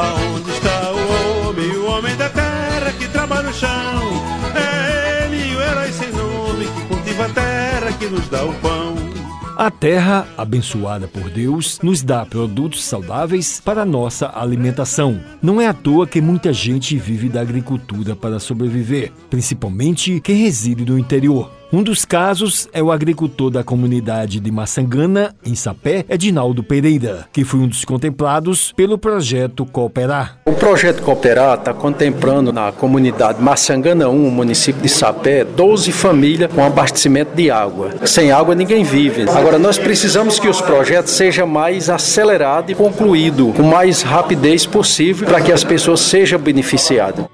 Aonde está o homem, o homem da terra que trabalha no chão? É ele, o herói sem nome, que cultiva a terra, que nos dá o pão. A terra, abençoada por Deus, nos dá produtos saudáveis para nossa alimentação. Não é à toa que muita gente vive da agricultura para sobreviver, principalmente quem reside no interior. Um dos casos é o agricultor da comunidade de Maçangana, em Sapé, Edinaldo Pereira, que foi um dos contemplados pelo projeto Cooperar. O projeto Cooperar está contemplando na comunidade Maçangana 1, município de Sapé, 12 famílias com abastecimento de água. Sem água ninguém vive. Agora nós precisamos que os projetos sejam mais acelerados e concluídos com mais rapidez possível para que as pessoas sejam beneficiadas.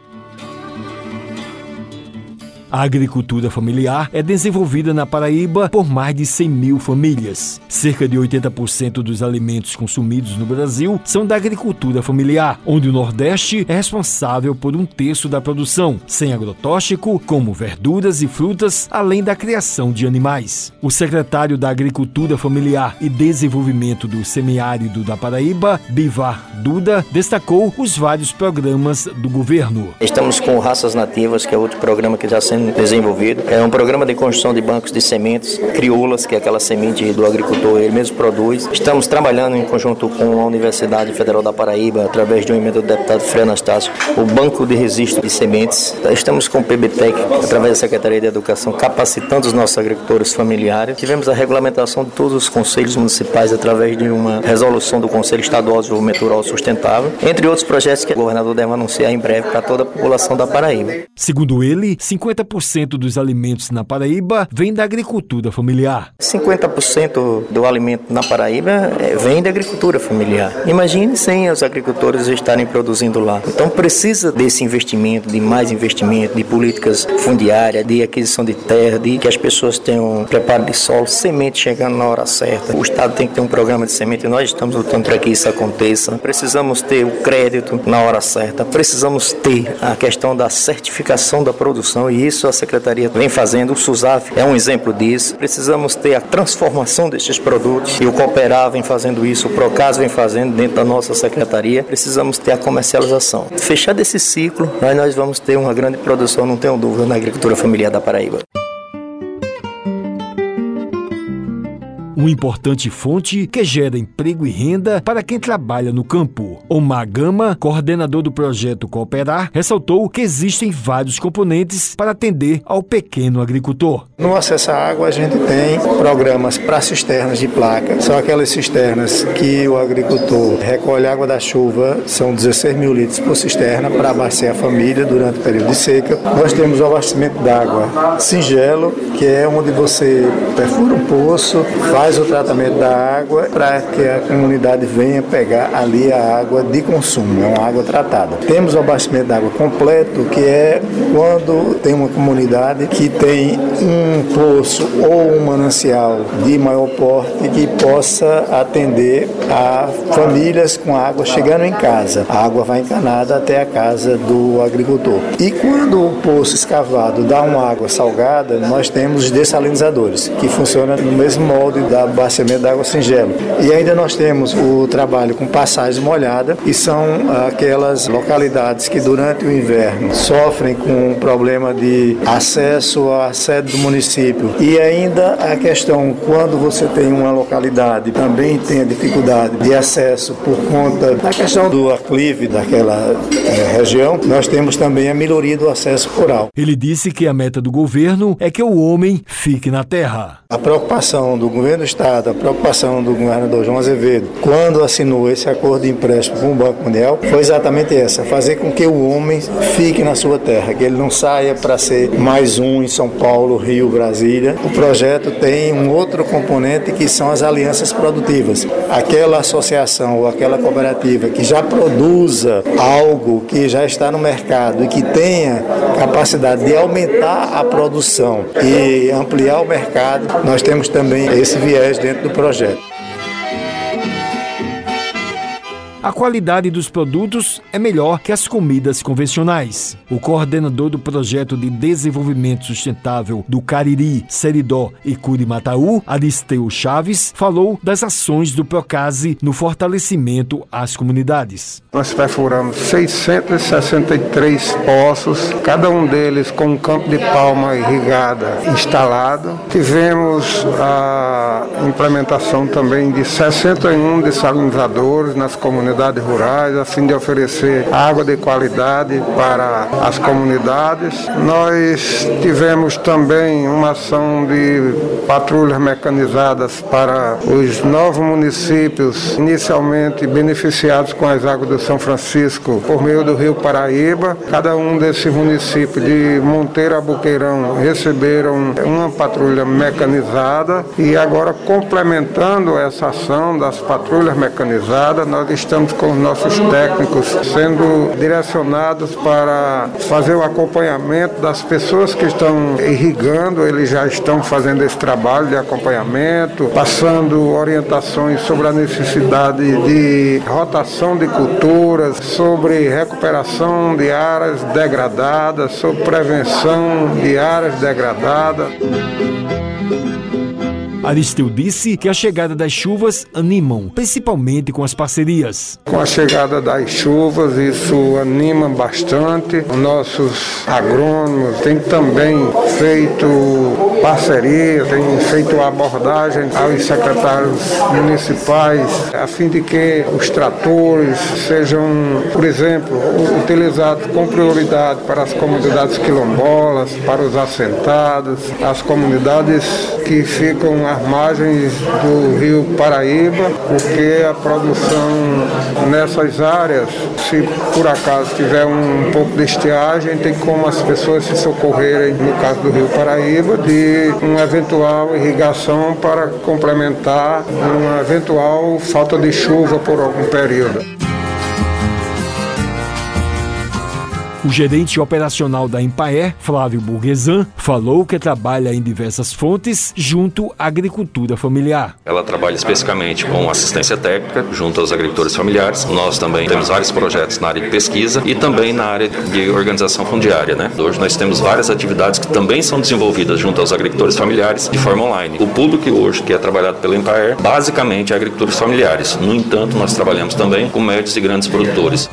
A agricultura familiar é desenvolvida na Paraíba por mais de 100 mil famílias. Cerca de 80% dos alimentos consumidos no Brasil são da agricultura familiar, onde o Nordeste é responsável por um terço da produção, sem agrotóxico, como verduras e frutas, além da criação de animais. O secretário da Agricultura Familiar e Desenvolvimento do Semiárido da Paraíba, Bivar Duda, destacou os vários programas do governo. Estamos com Raças Nativas, que é outro programa que já sendo desenvolvido. É um programa de construção de bancos de sementes crioulas, que é aquela semente do agricultor, ele mesmo produz. Estamos trabalhando em conjunto com a Universidade Federal da Paraíba, através de um emenda do deputado Frei Anastácio, o Banco de Registro de Sementes. Estamos com o PBTEC, através da Secretaria de Educação, capacitando os nossos agricultores familiares. Tivemos a regulamentação de todos os conselhos municipais através de uma resolução do Conselho Estadual de Desenvolvimento Rural Sustentável, entre outros projetos que o governador deve anunciar em breve para toda a população da Paraíba. Segundo ele, 50% 50% dos alimentos na Paraíba vem da agricultura familiar. 50% do alimento na Paraíba eh, vem da agricultura familiar. Imagine sem os agricultores estarem produzindo lá. Então precisa desse investimento, de mais investimento, de políticas fundiárias, de aquisição de terra, de que as pessoas tenham preparo de solo, semente chegando na hora certa. O Estado tem que ter um programa de semente e nós estamos lutando para que isso aconteça. Precisamos ter o crédito na hora certa, precisamos ter a questão da certificação da produção e isso a Secretaria vem fazendo, o SUSAF é um exemplo disso. Precisamos ter a transformação destes produtos e o Cooperar vem fazendo isso, o Procas vem fazendo dentro da nossa Secretaria. Precisamos ter a comercialização. Fechado esse ciclo, nós, nós vamos ter uma grande produção, não tenho dúvida, na agricultura familiar da Paraíba. Uma importante fonte que gera emprego e renda para quem trabalha no campo. Omar Gama, coordenador do projeto Cooperar, ressaltou que existem vários componentes para atender ao pequeno agricultor. No acesso à água, a gente tem programas para cisternas de placa. São aquelas cisternas que o agricultor recolhe água da chuva, são 16 mil litros por cisterna para abastecer a família durante o período de seca. Nós temos o abastecimento d'água singelo, que é onde você perfura um poço, faz faz o tratamento da água para que a comunidade venha pegar ali a água de consumo, é uma água tratada. Temos o abastecimento da água completo, que é quando tem uma comunidade que tem um poço ou um manancial de maior porte que possa atender a famílias com água chegando em casa. A água vai encanada até a casa do agricultor. E quando o poço escavado dá uma água salgada, nós temos os dessalinizadores, que funcionam no mesmo molde da abastecimento da água singela. E ainda nós temos o trabalho com passagens molhadas, e são aquelas localidades que durante o inverno sofrem com um problema de acesso à sede do município. E ainda a questão, quando você tem uma localidade também tem a dificuldade de acesso por conta da questão do aclive daquela é, região, nós temos também a melhoria do acesso rural. Ele disse que a meta do governo é que o homem fique na terra. A preocupação do governo Estado, a preocupação do governador João Azevedo, quando assinou esse acordo de empréstimo com o Banco Mundial, foi exatamente essa: fazer com que o homem fique na sua terra, que ele não saia para ser mais um em São Paulo, Rio, Brasília. O projeto tem um outro componente que são as alianças produtivas. Aquela associação ou aquela cooperativa que já produza algo que já está no mercado e que tenha capacidade de aumentar a produção e ampliar o mercado, nós temos também esse viés dentro do projeto. A qualidade dos produtos é melhor que as comidas convencionais. O coordenador do projeto de desenvolvimento sustentável do Cariri, Seridó e Curimataú, Aristeu Chaves, falou das ações do Procase no fortalecimento às comunidades. Nós perfuramos 663 poços, cada um deles com um campo de palma irrigada instalado. Tivemos a implementação também de 61 desalinizadores nas comunidades rurais, a fim de oferecer água de qualidade para as comunidades. Nós tivemos também uma ação de patrulhas mecanizadas para os novos municípios, inicialmente beneficiados com as águas do São Francisco por meio do Rio Paraíba. Cada um desses municípios de Monteiro a Buqueirão receberam uma patrulha mecanizada e agora complementando essa ação das patrulhas mecanizadas, nós estamos com os nossos técnicos sendo direcionados para fazer o acompanhamento das pessoas que estão irrigando, eles já estão fazendo esse trabalho de acompanhamento, passando orientações sobre a necessidade de rotação de culturas, sobre recuperação de áreas degradadas, sobre prevenção de áreas degradadas. Aristeu disse que a chegada das chuvas animam, principalmente com as parcerias. Com a chegada das chuvas, isso anima bastante. Nossos agrônomos têm também feito parceria, têm feito abordagem aos secretários municipais, a fim de que os tratores sejam, por exemplo, utilizados com prioridade para as comunidades quilombolas, para os assentados, as comunidades que ficam às margens do rio Paraíba, porque a produção nessas áreas, se por acaso tiver um pouco de estiagem, tem como as pessoas se socorrerem, no caso do rio Paraíba, de uma eventual irrigação para complementar uma eventual falta de chuva por algum período. O gerente operacional da Empaer, Flávio Burguesan, falou que trabalha em diversas fontes junto à agricultura familiar. Ela trabalha especificamente com assistência técnica junto aos agricultores familiares. Nós também temos vários projetos na área de pesquisa e também na área de organização fundiária. Né? Hoje nós temos várias atividades que também são desenvolvidas junto aos agricultores familiares de forma online. O público hoje que é trabalhado pela Empaer basicamente é agricultores familiares. No entanto, nós trabalhamos também com médios e grandes produtores.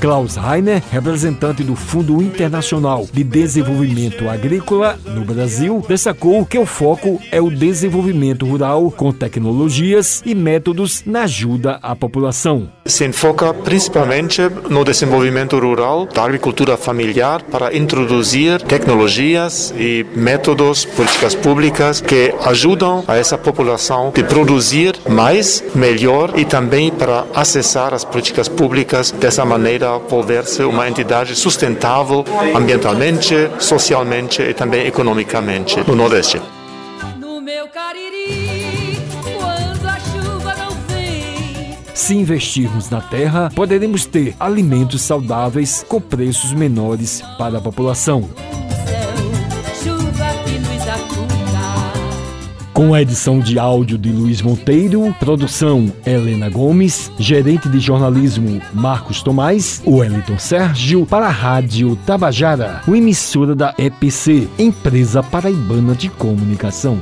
Klaus Heiner, representante do Fundo Internacional de Desenvolvimento Agrícola no Brasil, destacou que o foco é o desenvolvimento rural com tecnologias e métodos na ajuda à população. Se enfoca principalmente no desenvolvimento rural da agricultura familiar para introduzir tecnologias e métodos, políticas públicas que ajudam a essa população de produzir mais, melhor e também para acessar as políticas públicas dessa maneira volver-se uma entidade sustentável ambientalmente, socialmente e também economicamente no Nordeste. No meu Cariri, Se investirmos na terra, poderemos ter alimentos saudáveis com preços menores para a população. Com a edição de áudio de Luiz Monteiro, produção Helena Gomes, gerente de jornalismo Marcos Tomás, Wellington Sérgio, para a Rádio Tabajara, o emissora da EPC, Empresa Paraibana de Comunicação.